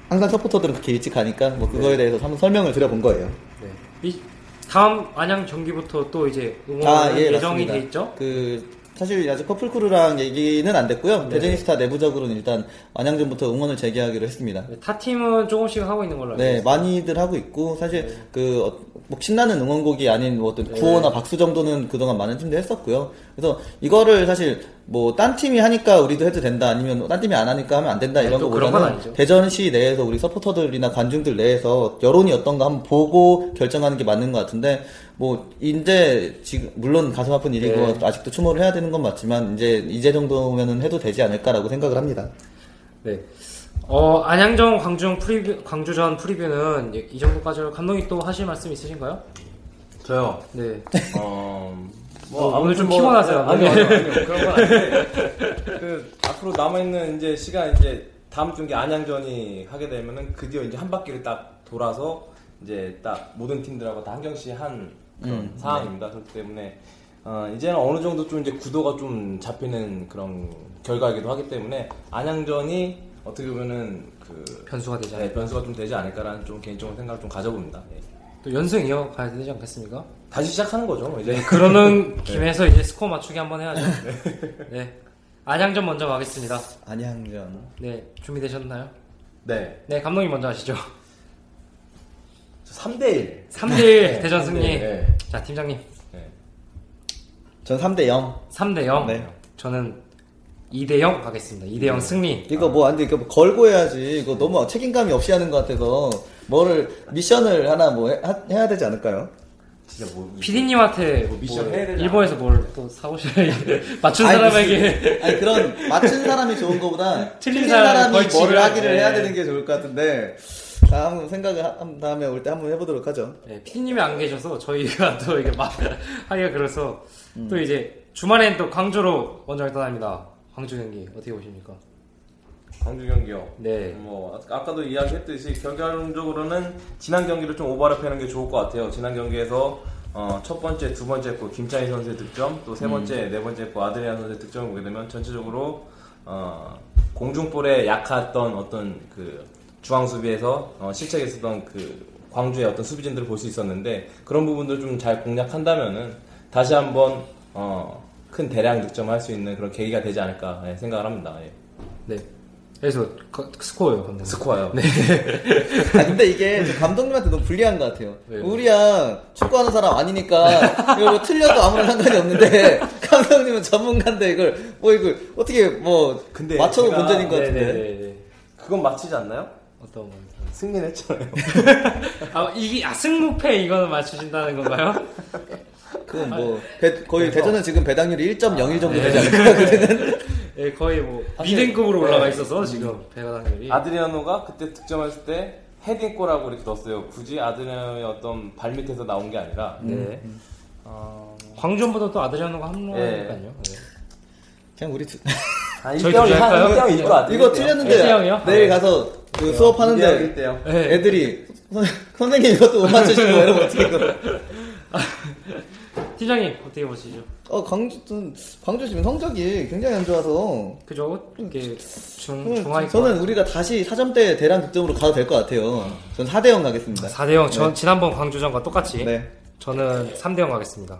항상 서포터들은 그렇게 일찍 가니까 뭐 그거에 대해서 한번 설명을 드려본 거예요. 네. 이 다음 안양 경기부터 또 이제 응원 아, 예, 예정이. 돼 있죠? 그 사실 아직 커플크루랑 얘기는 안 됐고요. 네. 대전이스타 내부적으로는 일단 안양전부터 응원을 재개하기로 했습니다. 네, 타 팀은 조금씩 하고 있는 걸로 알고 네, 있습니다. 많이들 하고 있고 사실 그 어, 뭐 신나는 응원곡이 아닌 뭐 네. 어떤 구호나 박수 정도는 그동안 많은 팀들 했었고요. 그래서 이거를 사실 뭐 딴 팀이 하니까 우리도 해도 된다 아니면 딴 팀이 안 하니까 하면 안 된다 네, 이런 또 그런 건 거보다는 아니죠. 대전시 내에서 우리 서포터들이나 관중들 내에서 여론이 어떤가 한번 보고 결정하는 게 맞는 것 같은데 뭐 이제 지금 물론 가슴 아픈 일이고 네. 아직도 추모를 해야 되는 건 맞지만 이제 이제 정도면은 해도 되지 않을까라고 생각을 합니다. 네. 어, 안양정 광주 프리뷰, 광주전 프리뷰는 이- 이 정도까지로 감독님 또 하실 말씀 있으신가요? 저요. 네. 어, 어, 오늘 좀 아무튼 피곤하세요. 아니요, 네. 아니요, 아니요. 그런 건 아닌데. 그, 앞으로 남아 있는 이제 시간, 이제, 다음 주 이제 안양전이 하게 되면은 드디어 이제 한 바퀴를 딱 돌아서 이제 딱 모든 팀들하고 다 한경씨 한 그런 음, 상황입니다. 그렇기 때문에, 어, 이제는 어느 정도 좀 이제 구도가 좀 잡히는 그런 결과이기도 하기 때문에 안양전이 어떻게 보면은 그, 변수가 되지 네, 않을까. 변수가 좀 되지 않을까라는 좀 개인적인 생각을 좀 가져봅니다. 예. 또 연승 이어가야 되지 않겠습니까? 다시 시작하는 거죠, 뭐 이제. 네, 그러는 김에서 이제 스코어 맞추기 한번 해야죠. 네. 안양전 먼저 가겠습니다. 안양전. 네, 준비되셨나요? 네. 네, 감독님 먼저 하시죠. 3대1. 3대1 대전 승리. 네. 자, 팀장님. 네. 전 3대 0. 3대0. 네. 저는 2대0 가겠습니다. 2대0 승리. 이거 뭐, 안 돼. 이거 뭐 걸고 해야지. 이거 너무 책임감이 없이 하는 것 같아서, 뭐를, 미션을 하나 뭐 해, 야 되지 않을까요? 진짜 뭐 PD님한테 뭐 미션 해야 되나? 일본에서 뭘 또 사오셔야 맞춘 아니, 사람에게 아니 그런 맞춘 사람이 좋은 거보다 틀린 틀린 사람이 벌칙을, 뭐를 하기를 네. 해야 되는 게 좋을 것 같은데 다음 생각을 한 다음에 올 때 한번 해보도록 하죠. 네, PD님이 안 계셔서 저희가 또 이게 막 하기가 그래서 음. 또 이제 주말엔 또 광주로 원정을 떠납니다. 광주 경기 어떻게 보십니까? 광주 경기요. 네. 뭐 아- 아까도 이야기했듯이 결과론적으로는 지난 경기를 좀 오버랩 하는 게 좋을 것 같아요. 지난 경기에서 어, 첫 번째, 두 번째 거 김찬희 선수의 득점, 또 세 번째, 네 번째 거 아드리안 선수의 득점을 보게 되면 전체적으로 어, 공중볼에 약했던 어떤 그 중앙 수비에서 어, 실책했었던 그 광주의 어떤 수비진들을 볼 수 있었는데 그런 부분들 좀 잘 공략한다면은 다시 한번 어, 큰 대량 득점을 할수 있는 그런 계기가 되지 않을까 예, 생각을 합니다. 예. 네. 그래서 거- 스코어요, 감독님. 스코어요. 네. 아, 근데 이게 좀 감독님한테 너무 불리한 것 같아요. 왜요? 우리야 축구하는 사람 아니니까 이거 뭐 틀려도 아무런 상관이 없는데 감독님은 전문가인데 이걸 뭐 이걸 어떻게 뭐 근데 맞춰도 제가- 본전인 것 같은데. 네네네. 그건 맞히지 않나요? 어떤 거? 승리를 했잖아요. 아 이게 아 승무패 이거는 맞추신다는 건가요? 그건 뭐 배- 거의 그래서- 대전은 지금 배당률이 1.01 정도 네. 되지 않을까 그때는. 예, 거의 뭐 미등급으로 올라가 네. 있어서 지금 배가당률이. 아드리아노가 그때 득점했을 때 헤딩골하고 이렇게 넣었어요. 굳이 아드리아노의 어떤 발밑에서 나온 게 아니라 네. 어, 광주보다 또 아드리아노가 합류하니까요. 네. 그냥 우리 두- 아, 저희 1대0 둘이 할까요? 1대0 이거 안 이거. 틀렸는데 일대영이요? 내일 네. 가서 그 수업하는데 1대0. 네. 애들이 선- 선생님 이것도 못 맞추시고 이러면 어떻게 이거 팀장님 어떻게 보시죠? 어 광주 광주 지금 성적이 굉장히 안 좋아서 그죠? 이게 중 저는, 중하위 저는 우리가 다시 4점대 대량 득점으로 가도 될 것 같아요. 전 4대 0 가겠습니다. 4대 0. 전 네. 지난번 광주전과 똑같이 네. 저는 3대 0 가겠습니다.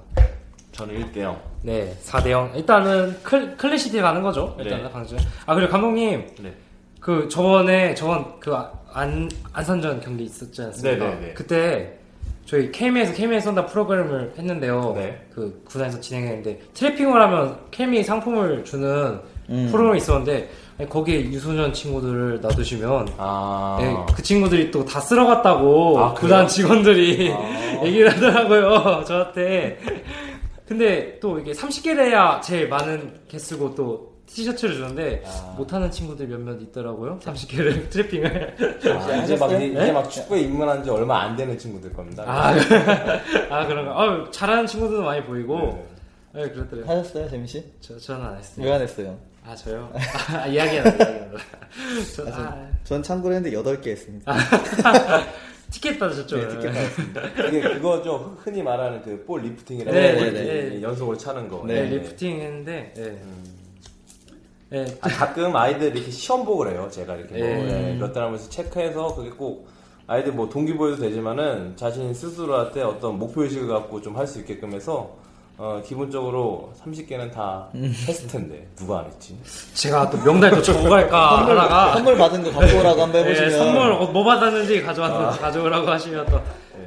저는 1대 0. 네, 4대 0. 일단은 클, 클래시티 가는 거죠. 일단은 네. 광주. 아 그리고 감독님 네. 그 저번에 저번 그 안 안산전 경기 있었지 않습니까? 네, 네, 네. 그때 저희 케미에서 케미에 쏜다 프로그램을 했는데요. 네. 그 구단에서 진행했는데 트래핑을 하면 케미 상품을 주는 음. 프로그램이 있었는데 아니, 거기에 유소년 친구들을 놔두시면 아. 네, 그 친구들이 또 다 쓸어갔다고 아, 구단 그래요? 직원들이 아. 얘기를 하더라고요 저한테 근데 또 이게 30개 돼야 제일 많은 개 쓰고 또 티셔츠를 주는데 아. 못하는 친구들 몇몇 있더라고요 30개를 트래핑을 아, 이제 막, 이제, 네? 이제 막 축구에 입문한 지 얼마 안 되는 친구들 겁니다. 아, 아 그런가 아, 잘하는 친구들도 많이 보이고 네. 네, 그렇더라고요 하셨어요, 재민 씨? 저, 저는 안 했어요 왜 안 했어요? 아 저요? 아, 이야기하다 이야기하다 저, 아, 전 참고로 했는데 8개 했습니다. 티켓 받으셨죠? 네, 티켓 받았습니다. 이게 그거죠. 흔히 말하는 그 볼 리프팅이라고 네, 네, 네, 네. 연속으로 차는 거. 네, 네. 리프팅 했는데 네. 네, 아, 가끔 아이들 이렇게 시험 보고 그래요. 제가 이렇게 뭐, 예. 예, 몇달 하면서 체크해서 그게 꼭 아이들 뭐 동기부여도 되지만은 자신 스스로한테 어떤 목표의식을 갖고 좀 할 수 있게끔 해서 어, 기본적으로 30개는 다 했을 텐데 누가 안 했지? 제가 또 명달 또 주고 갈까 하다가 선물 받은 거 갖고 오라고 한번 네, 해보시면. 선물 어, 뭐 받았는지 가져와서 가져오라고 하시면 또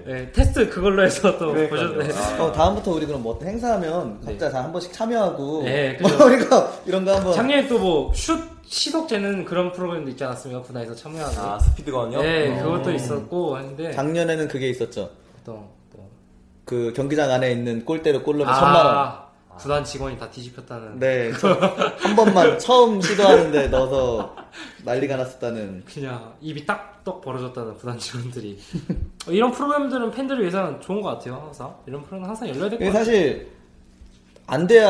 네, 테스트 그걸로 해서 또. 보셨네. 아. 어, 다음부터 우리 그럼 뭐 각자 각자 다한 번씩 참여하고. 네, 뭐. 우리가 이런 거 한번. 작년에 또 뭐 슛 시속 재는 그런 프로그램도 있지 않았습니까? 구단에서 참여하는. 아 스피드건요? 네, 어. 그것도 있었고 했는데 작년에는 그게 있었죠. 또, 또. 그 경기장 안에 있는 골대로 골 넣으면 천만 원. 아, 구단 직원이 다 뒤집혔다는. 네, 저한 번만 처음 시도하는데 넣어서 난리가 났었다는. 그냥 입이 딱떡 벌어졌다는 구단 직원들이. 어, 이런 프로그램들은 팬들을 위해서는 좋은 것 같아요, 항상. 이런 프로그램은 항상 열려야 될 것 같아요. 사실 안 돼야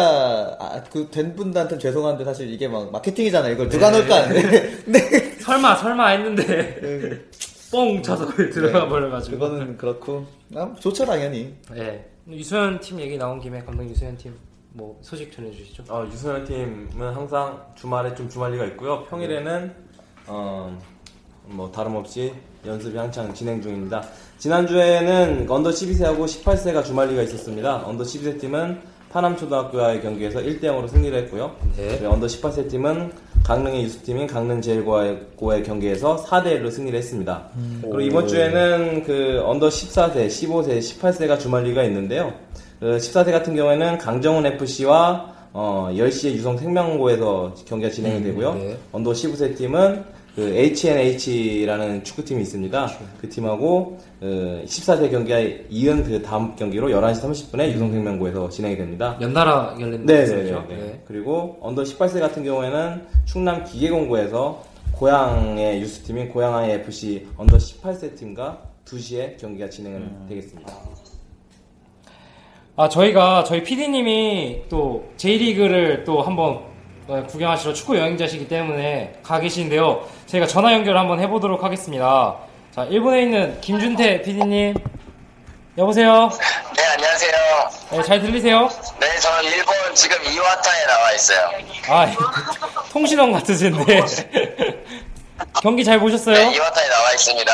아, 구단 분들한테는 죄송한데 사실 이게 막 마케팅이잖아요. 이걸 누가 네. 넣을까 하는데. 근데 설마, 설마 했는데, 네, 뻥 거기 들어가 버려가지고. 그거는 그렇고 아, 좋죠 당연히. 네. 유소년 팀 얘기 나온 김에 감독 유소년 팀 뭐 소식 전해주시죠. 어, 유소년 팀은 항상 주말에 좀 주말리그가 있고요. 평일에는 어, 뭐 다름없이 연습이 한창 진행 중입니다. 지난주에는 under 12세하고 18세가 주말리그가 있었습니다. under 12세 팀은 파남초등학교와의 경기에서 1대0으로 승리를 했고요. 네. under 18세 팀은 강릉의 유수팀인 강릉제일고와의 경기에서 4대1로 승리를 했습니다. 그리고 이번 주에는 그 under 14세, 15세, 18세가 주말리그가 있는데요. 그 14세 같은 경우에는 강정훈 FC와 어, 10시에 유성 생명고에서 경기가 진행이 되고요. 네. under 15세 팀은 그 HNH라는 축구팀이 있습니다. 그 팀하고 어, 14세 경기가 이은 그 다음 경기로 11시 30분에 유성생명고에서 진행이 됩니다. 연달아 열린 네네네. 거죠? 네. 그리고 under 18세 같은 경우에는 충남 기계공고에서 고양의 유스팀인 고양 Hi FC under 18세 팀과 2시에 경기가 진행을 되겠습니다. 아, 저희가, 저희 PD님이 또 J리그를 또 한번 어, 구경하시러 축구 여행자시기 때문에 가 계시는데요. 저희가 전화 연결을 한번 해보도록 하겠습니다. 자, 일본에 있는 김준태 PD님. 여보세요? 네, 안녕하세요. 네, 잘 들리세요? 네, 저 일본 지금 이와타에 나와 있어요. 아, 통신원 같으신데. 경기 잘 보셨어요? 네, 이와타에 나와 있습니다.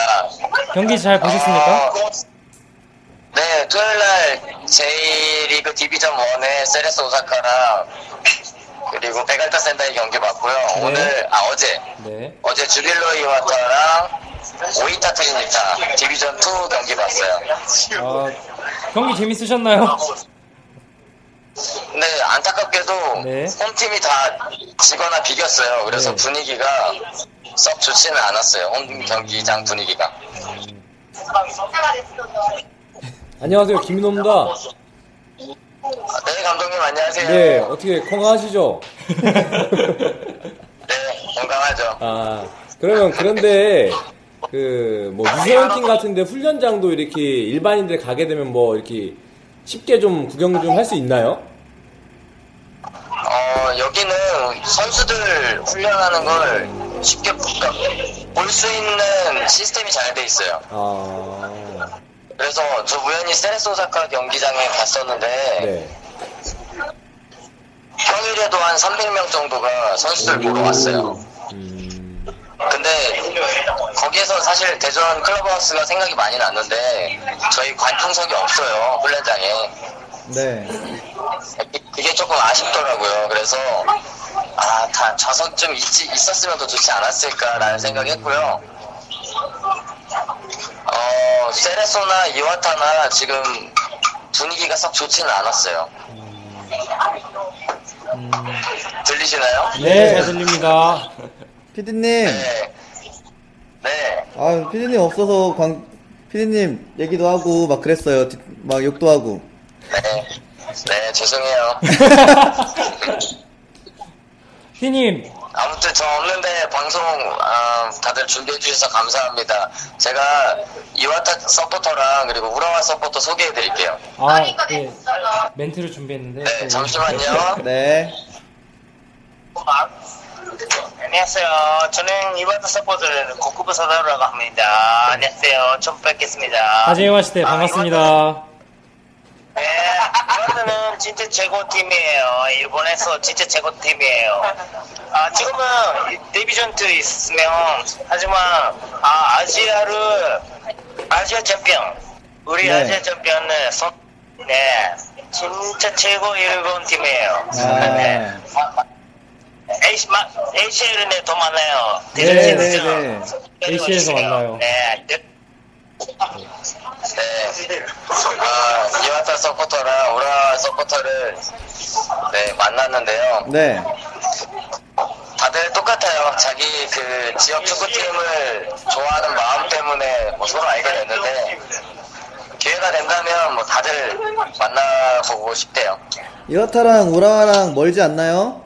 경기 잘 보셨습니까? 어, 네, 토요일 날 J리그 디비전 1의 세레스 오사카랑 그리고 베갈타 센다의 경기 봤고요. 네. 오늘, 아, 어제. 네. 어제 주빌로 이와타랑 오이타 트리니타 디비전 2 경기 봤어요. 아, 경기 재밌으셨나요? 네, 안타깝게도 네. 홈팀이 다 지거나 비겼어요. 그래서 네. 분위기가 썩 좋지는 않았어요. 홈 경기장 분위기가. 안녕하세요, 김민호입니다. 네, 감독님 안녕하세요. 네, 어떻게 건강하시죠? 네, 건강하죠. 아, 그러면 그런데 그뭐 유소년 팀 같은데 훈련장도 이렇게 일반인들 가게 되면 뭐 이렇게 쉽게 좀 구경 좀 할 수 있나요? 어, 여기는 선수들 훈련하는 걸 쉽게 볼 수 있는 시스템이 잘 돼 있어요. 아, 그래서 저 우연히 세레스 오사카 경기장에 갔었는데 네. 평일에도 한 300명 정도가 선수들 보러 왔어요. 음, 근데 거기에서 사실 대전 클럽하우스가 생각이 많이 났는데 저희 관중석이 없어요 훈련장에 네. 그게 조금 아쉽더라고요 그래서 아 다 좌석 좀 있, 있었으면 더 좋지 않았을까라는 생각했고요 어 세레소나 이와타나 지금 분위기가 썩 좋지는 않았어요 들리시나요? 네, 잘 들립니다. 피디님. 네. 네. 아, 피디님 없어서 광, 피디님 얘기도 하고 막 그랬어요. 뒷- 막 욕도 하고. 네. 네, 죄송해요. 피디님, 아무튼 저 없는데 방송 아, 다들 준비해 주셔서 감사합니다. 제가 이와타 서포터랑 그리고 우라와 서포터 소개해 드릴게요. 아, 네. 멘트를 준비했는데. 네, 또- 잠시만요. 네. 안녕하세요. 저는 이와타 서포터를 고쿠부 사다루라고 합니다. 안녕하세요. 처음 뵙겠습니다. はじめまして 반갑습니다. 네, 이와타는 진짜 최고 팀이에요. 일본에서 진짜 최고 팀이에요. 아, 지금은 division 2 있으면 하지만 아, 아시아를 아시아 챔피언 우리 네. 아시아 챔피언은 선, 네, 진짜 최고 일본 팀이에요. 아. 네. 에이시, 마, ACL은 더 많아요. 네, 네, 팀이죠. 네. ACL에서 만나요. 네. 네. 이와타 서포터랑 우라와 서포터를 네, 만났는데요. 네. 다들 똑같아요. 자기 그 지역 축구팀을 좋아하는 마음 때문에 뭐 서로 알게 됐는데 기회가 된다면 뭐 다들 만나보고 싶대요. 이와타랑 우라와랑 멀지 않나요?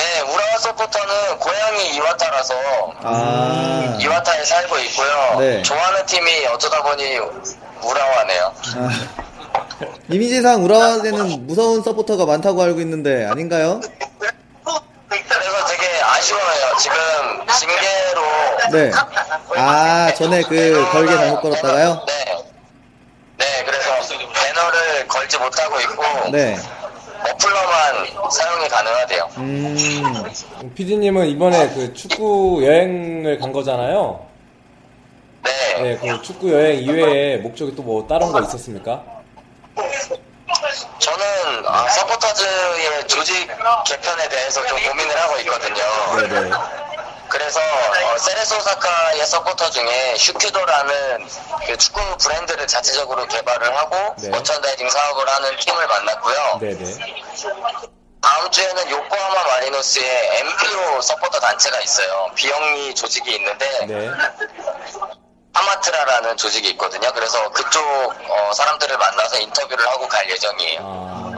네, 우라와 서포터는 고향이 이와타라서 아. 이와타에 살고 있고요. 네. 좋아하는 팀이 어쩌다 보니 우라와네요. 아. 이미지상 우라와에는 무서운 서포터가 많다고 알고 있는데 아닌가요? 그래서 되게 아쉬워요. 지금 징계로 네. 아, 전에 그 걸개 잘못 걸었다가요? 네. 네, 그래서 배너를 걸지 못하고 있고 네. 사용이 가능하대요. 음. PD님은 이번에 그 축구 여행을 간 거잖아요. 네. 네, 그 축구 여행 이외에 목적이 또 뭐 다른 거 있었습니까? 저는 아, 서포터즈의 조직 개편에 대해서 좀 고민을 하고 있거든요. 네네. 그래서 어, 세레스 오사카의 서포터 중에 슈큐도라는 그 축구 브랜드를 자체적으로 개발을 하고 네. 머천다이징 사업을 하는 팀을 만났고요. 네네. 다음 주에는 요코하마 마리노스의 NPO 서포터 단체가 있어요. 비영리 조직이 있는데 네. 하마트라라는 조직이 있거든요. 그래서 그쪽 어, 사람들을 만나서 인터뷰를 하고 갈 예정이에요. 아,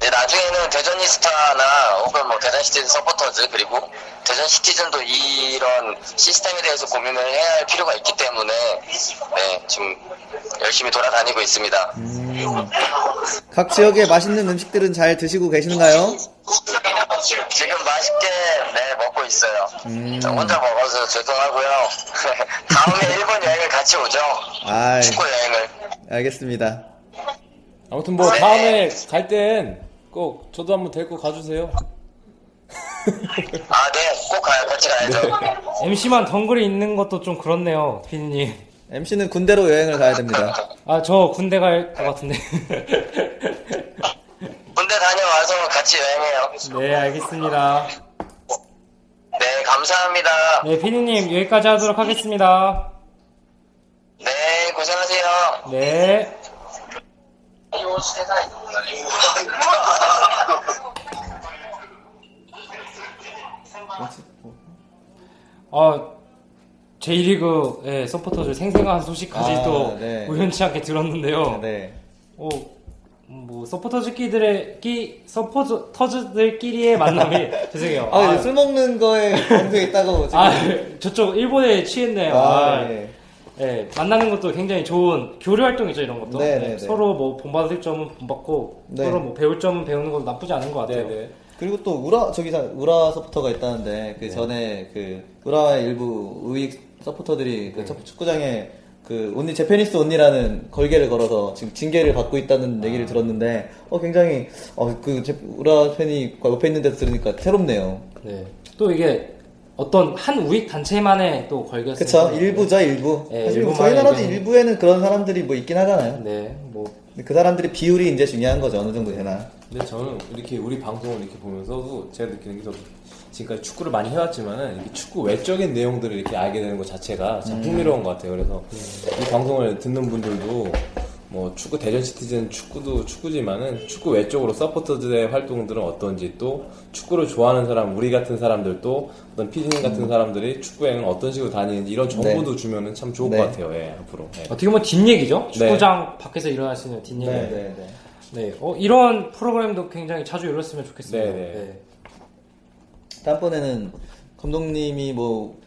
네, 나중에는 대전 이스타나 혹은 뭐 대전 시티즌 서포터즈 그리고 대전 시티즌도 이런 시스템에 대해서 고민을 해야 할 필요가 있기 때문에 네, 지금 열심히 돌아다니고 있습니다. 각 지역의 맛있는 음식들은 잘 드시고 계시는가요? 지금 맛있게 네 먹고 있어요. 음. 저 혼자 먹어서 죄송하고요. 다음에 일본 여행을 같이 오죠. 아이, 축구 여행을. 알겠습니다. 아무튼 뭐 다음에 갈 땐 꼭 저도 한번 데리고 가주세요. 아, 네, 꼭 가요. 같이 가야죠. MC만 덩그리 있는 것도 좀 그렇네요, 피디님. MC는 군대로 여행을 가야 됩니다. 아, 저 군대 갈 것 같은데. 군대 다녀와서 같이 여행해요. 네, 알겠습니다. 네, 감사합니다. 네, 피디님, 여기까지 하도록 하겠습니다. 네, 고생하세요. 네. 어, J리그의 서포터즈 생생한 소식까지 아, 또 네. 우연치 않게 들었는데요. 네. 어, 뭐 서포터즈끼들의 끼 서포터즈들끼리의 만남이 죄송해요. 아, 아, 술 먹는 거에 관계 있다고 지금. 아, 저쪽 일본에 취했네요. 아, 아, 예. 네, 만나는 것도 굉장히 좋은 교류 활동이죠 이런 것도. 네, 네, 네, 네. 서로 뭐 본받을 점은 본받고 네. 서로 뭐 배울 점은 배우는 것도 나쁘지 않은 것 같아요. 네네. 그리고 또 우라 저기 사- 우라 서포터가 있다는데 그 전에 그 우라의 일부 우익 서포터들이 그 축- 축구장에 그 온리 제페니스 온리라는 걸개를 걸어서 지금 징계를 받고 있다는 얘기를 들었는데 어 굉장히 어그 우라 팬이 옆에 있는 데서 들으니까 새롭네요. 네. 또 이게 어떤 한 우익 단체만의 또 걸겼어요. 그쵸 일부죠 일부. 네, 사실 뭐 저희 나라도 의견이- 일부에는 그런 사람들이 뭐 있긴 하잖아요. 네, 뭐 그 사람들의 비율이 이제 중요한 거죠 어느 정도 되나. 근데 저는 이렇게 우리 방송을 이렇게 보면서도 제가 느끼는 게 저도 지금까지 축구를 많이 해왔지만은 이렇게 축구 외적인 내용들을 이렇게 알게 되는 것 자체가 참 흥미로운 것 같아요. 그래서 이 방송을 듣는 분들도 뭐 축구 대전 시티즌 축구도 축구지만은 축구 외적으로 서포터즈의 활동들은 어떤지 또 축구를 좋아하는 사람 우리 같은 사람들도 어떤 피디님 같은 사람들이 축구 여행을 어떤 식으로 다니는지 이런 정보도 주면은 참 좋을 네. 것 같아요. 예, 앞으로. 예. 어떻게 보면 뒷얘기죠. 네. 축구장 밖에서 일어날 수 있는 뒷얘기. 네, 네. 네, 네. 네. 어, 이런 프로그램도 굉장히 자주 열렸으면 좋겠습니다. 네, 네. 네. 다음번에는 감독님이 뭐,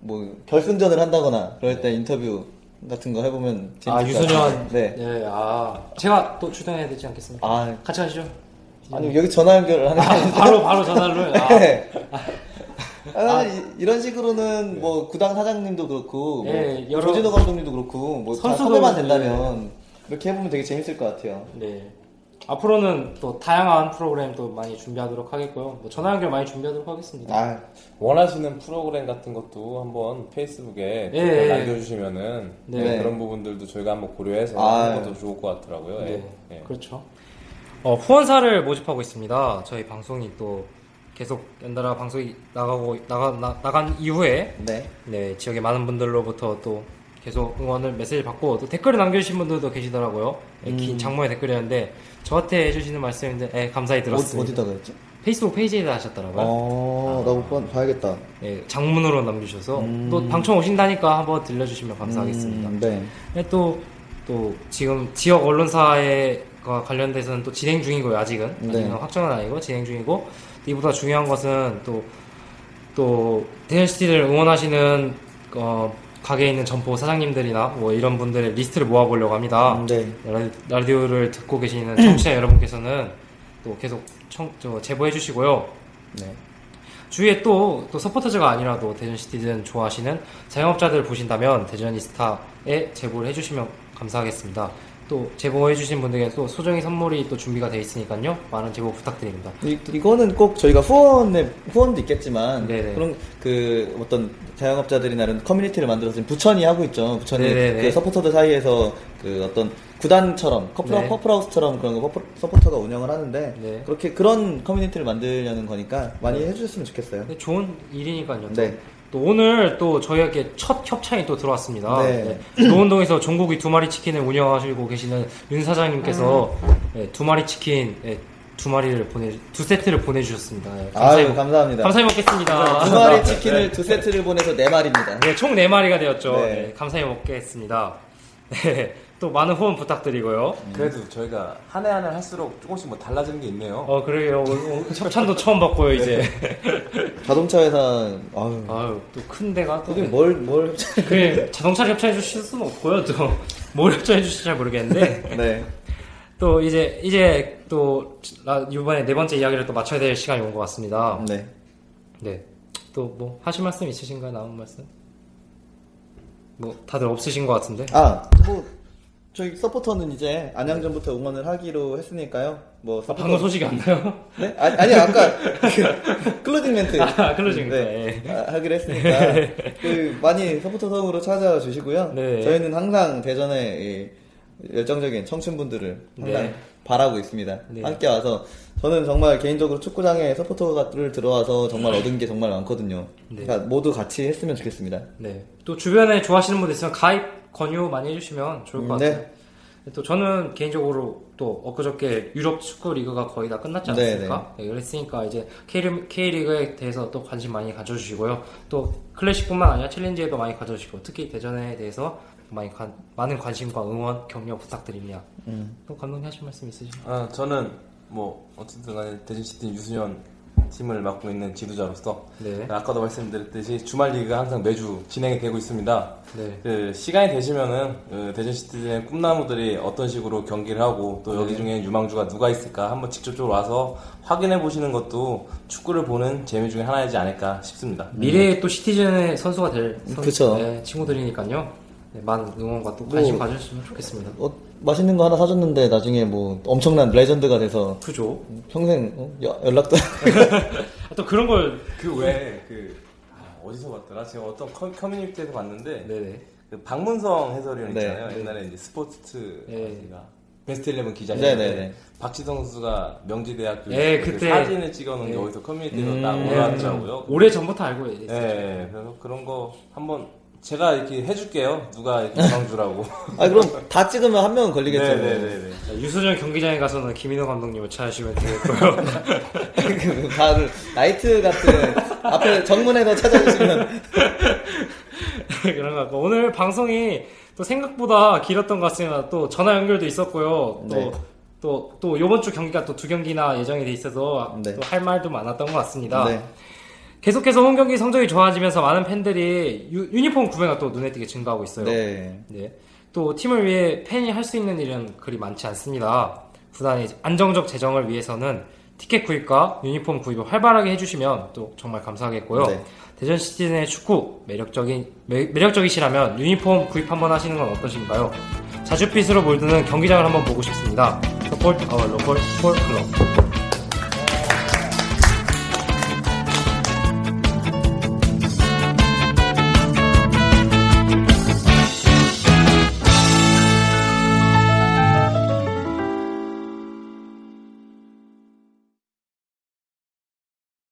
뭐, 결승전을 한다거나, 그럴 때 인터뷰 같은 거 해보면 재밌을 아, 것 유소년. 같아요. 네. 네, 아. 제가 또 출연해야 되지 않겠습니까? 아, 같이 가시죠. 아니, 여기 전화 연결을 하는 게 아. 바로, 바로 전화를. 아, 네. 아, 이- 이런 식으로는 뭐, 구단 사장님도 그렇고, 뭐, 네, 여러- 조진호 감독님도 그렇고, 뭐, 다 선수도 섭외만 네. 된다면, 이렇게 해보면 되게 재밌을 것 같아요. 네. 앞으로는 또 다양한 프로그램도 많이 준비하도록 하겠고요. 뭐 전화 연결 많이 준비하도록 하겠습니다. 아, 원하시는 프로그램 같은 것도 한번 페이스북에 예, 예. 남겨주시면은 네. 네, 그런 부분들도 저희가 한번 고려해서 아, 하는 것도 좋을 것 같더라고요. 예. 네, 예. 그렇죠. 어, 후원사를 모집하고 있습니다. 저희 방송이 또 계속 연달아 방송이 나가고 나가 나, 나간 이후에 네. 네, 지역의 많은 분들로부터 또 계속 응원을 메시지 받고 또 댓글을 남겨주신 분들도 계시더라고요. 네, 음. 긴 장문의 댓글이었는데 저한테 해주시는 말씀인데 네, 감사히 어, 들었습니다. 어디 다가 했죠? 페이스북 페이지에다 하셨더라고요. 어, 나못 봐- 봐야겠다. 네, 장문으로 남겨주셔서 음. 또 방청 오신다니까 한번 들려주시면 감사하겠습니다. 음, 네. 네, 또, 또, 지금 지역 언론사에 가 관련돼서는 또 진행 중이고요, 아직은. 네. 아직은 확정은 아니고 진행 중이고, 이보다 중요한 것은 또, 또, 대전시티를 응원하시는, 어, 가게에 있는 점포 사장님들이나 뭐 이런 분들의 리스트를 모아보려고 합니다. 음, 네. 라디- 라디오를 듣고 계시는 청취자 여러분께서는 또 계속 청, 저, 제보해 주시고요. 네. 주위에 또, 또 서포터즈가 아니라도 대전 시티즌 좋아하시는 자영업자들 보신다면 대전 이스타에 제보를 해주시면 감사하겠습니다. 또 제보해주신 분들에게 또 소정의 선물이 또 준비가 되어 있으니까요. 많은 제보 부탁드립니다. 이, 이거는 꼭 저희가 후원의 후원도 있겠지만 네네. 그런 그 어떤 자영업자들이나 이런 커뮤니티를 만들어서 지금 부천이 하고 있죠. 부천이 네네네. 그 서포터들 사이에서 그 어떤 구단처럼 커플 네. 커플하우스처럼 그런 거 커플- 서포터가 운영을 하는데 네. 그렇게 그런 커뮤니티를 만들려는 거니까 많이 해주셨으면 좋겠어요. 좋은 일이니까요. 또. 네. 또 오늘 또 저희에게 첫 협찬이 또 들어왔습니다. 네. 네. 노원동에서 종국이 두 마리 치킨을 운영하시고 계시는 윤 사장님께서 음. 네, 두 마리 치킨 네, 두 마리를 보내 두 세트를 보내주셨습니다. 네, 아유, 먹- 감사합니다. 감사히 먹겠습니다. 두 마리 치킨을 두 세트를 보내서 네 마리입니다. 네, 총 4마리가 되었죠. 네. 네, 감사히 먹겠습니다. 네, 또 많은 후원 부탁드리고요. 그래도 저희가 한 해 한 해 할수록 조금씩 뭐 달라지는 게 있네요. 어, 그래요. 오늘- 협찬도 처음 받고요, 이제. 자동차 회사, 아유. 아유, 또 큰 데가 또. 그게 뭘, 뭘. 그 자동차 협찬해 주실 수는 없고요. 또 뭘 협찬해 주실지 잘 모르겠는데 네. 또 이제 이제 또 나- 이번에 네 번째 이야기를 또 맞춰야 될 시간이 온 것 같습니다. 네. 네. 또 뭐 하실 말씀 있으신가요? 남은 말씀? 뭐 다들 없으신 것 같은데. 아, 뭐, 저희 서포터는 이제 안양전부터 응원을 하기로 했으니까요. 뭐, 아, 서포터. 방금 소식이 안 나요? 네? 아니, 아니, 아까, 그, closing 멘트. 아, closing 멘트. 네. 아, 하기로 했으니까. 그, 많이 서포터석으로 찾아와 주시고요. 네. 저희는 항상 대전에 이 열정적인 청춘분들을 항상 네. 바라고 있습니다. 네. 함께 와서. 저는 정말 개인적으로 축구장에 서포터를 들어와서 정말 얻은 게 정말 많거든요. 네. 그러니까 모두 같이 했으면 좋겠습니다. 네. 또 주변에 좋아하시는 분들 있으면 가입 권유 많이 해주시면 좋을 것 네. 같아요. 또 저는 개인적으로 또 엊그저께 유럽 축구 리그가 거의 다 끝났지 네, 않았습니까? 네, 그랬으니까 이제 K, K리그에 대해서 또 관심 많이 가져주시고요. 또 클래식뿐만 아니라 챌린지에도 많이 가져주시고 특히 대전에 대해서 많이 관- 많은 관심과 응원, 격려 부탁드립니다. 음. 또 감독님 하실 말씀 있으신가요? 아, 저는 뭐 어쨌든 간에 대전시티 유소년 팀을 맡고 있는 지도자로서 네. 아까도 말씀드렸듯이 주말 리그가 항상 매주 진행이 되고 있습니다. 네. 그 시간이 되시면은 그 대전 시티의 꿈나무들이 어떤 식으로 경기를 하고 또 여기 네. 중에 유망주가 누가 있을까 한번 직접적으로 와서 확인해 보시는 것도 축구를 보는 재미 중에 하나이지 않을까 싶습니다. 미래의 또 시티즌의 선수가 될 선- 음. 그쵸. 네, 친구들이니까요. 네, 많은 응원과 또 뭐- 관심 가져주시면 좋겠습니다. 어, 맛있는 거 하나 사줬는데 나중에 뭐 엄청난 레전드가 돼서 그죠? 평생 어? 여- 연락도 아, 또 그런 걸그 외에 그 아, 어디서 봤더라? 제가 어떤 커, 커뮤니티에서 봤는데 네네. 그 박문성 해설위원 네. 있잖아요. 옛날에 이제 스포츠 네. 베스트 11 기자 네, 네, 네. 박지성 선수가 명지대학교 네, 그 사진을 찍어놓은 게 네. 어디서 커뮤니티에서 음. 딱 올라왔더라고요. 오래 전부터 알고 있어요. 네, 그래서 그런 거 한번 제가 이렇게 해줄게요. 누가 이렇게 유망주라고. 아 그럼 다 찍으면 한 명은 걸리겠죠. 네네네. 자, 유소년 경기장에 가서는 김인호 감독님을 찾으시면 되겠고요. 다들 나이트 같은 앞에 정문에서 찾아주시면 그런 것 같고 오늘 방송이 또 생각보다 길었던 것 같습니다. 또 전화 연결도 있었고요. 또 네. 또, 또, 요번 주 경기가 또 두 경기나 예정이 돼 있어서 네. 또할 말도 많았던 것 같습니다. 네. 계속해서 홈 경기 성적이 좋아지면서 많은 팬들이 유, 유니폼 구매가 또 눈에 띄게 증가하고 있어요. 네. 네. 또 팀을 위해 팬이 할 수 있는 일은 그리 많지 않습니다. 구단의 안정적 재정을 위해서는 티켓 구입과 유니폼 구입을 활발하게 해주시면 또 정말 감사하겠고요. 네. 대전 시티즌의 축구 매력적인 매, 매력적이시라면 유니폼 구입 한번 하시는 건 어떠신가요? 자줏빛으로 물드는 경기장을 한번 보고 싶습니다. Support our local sport club.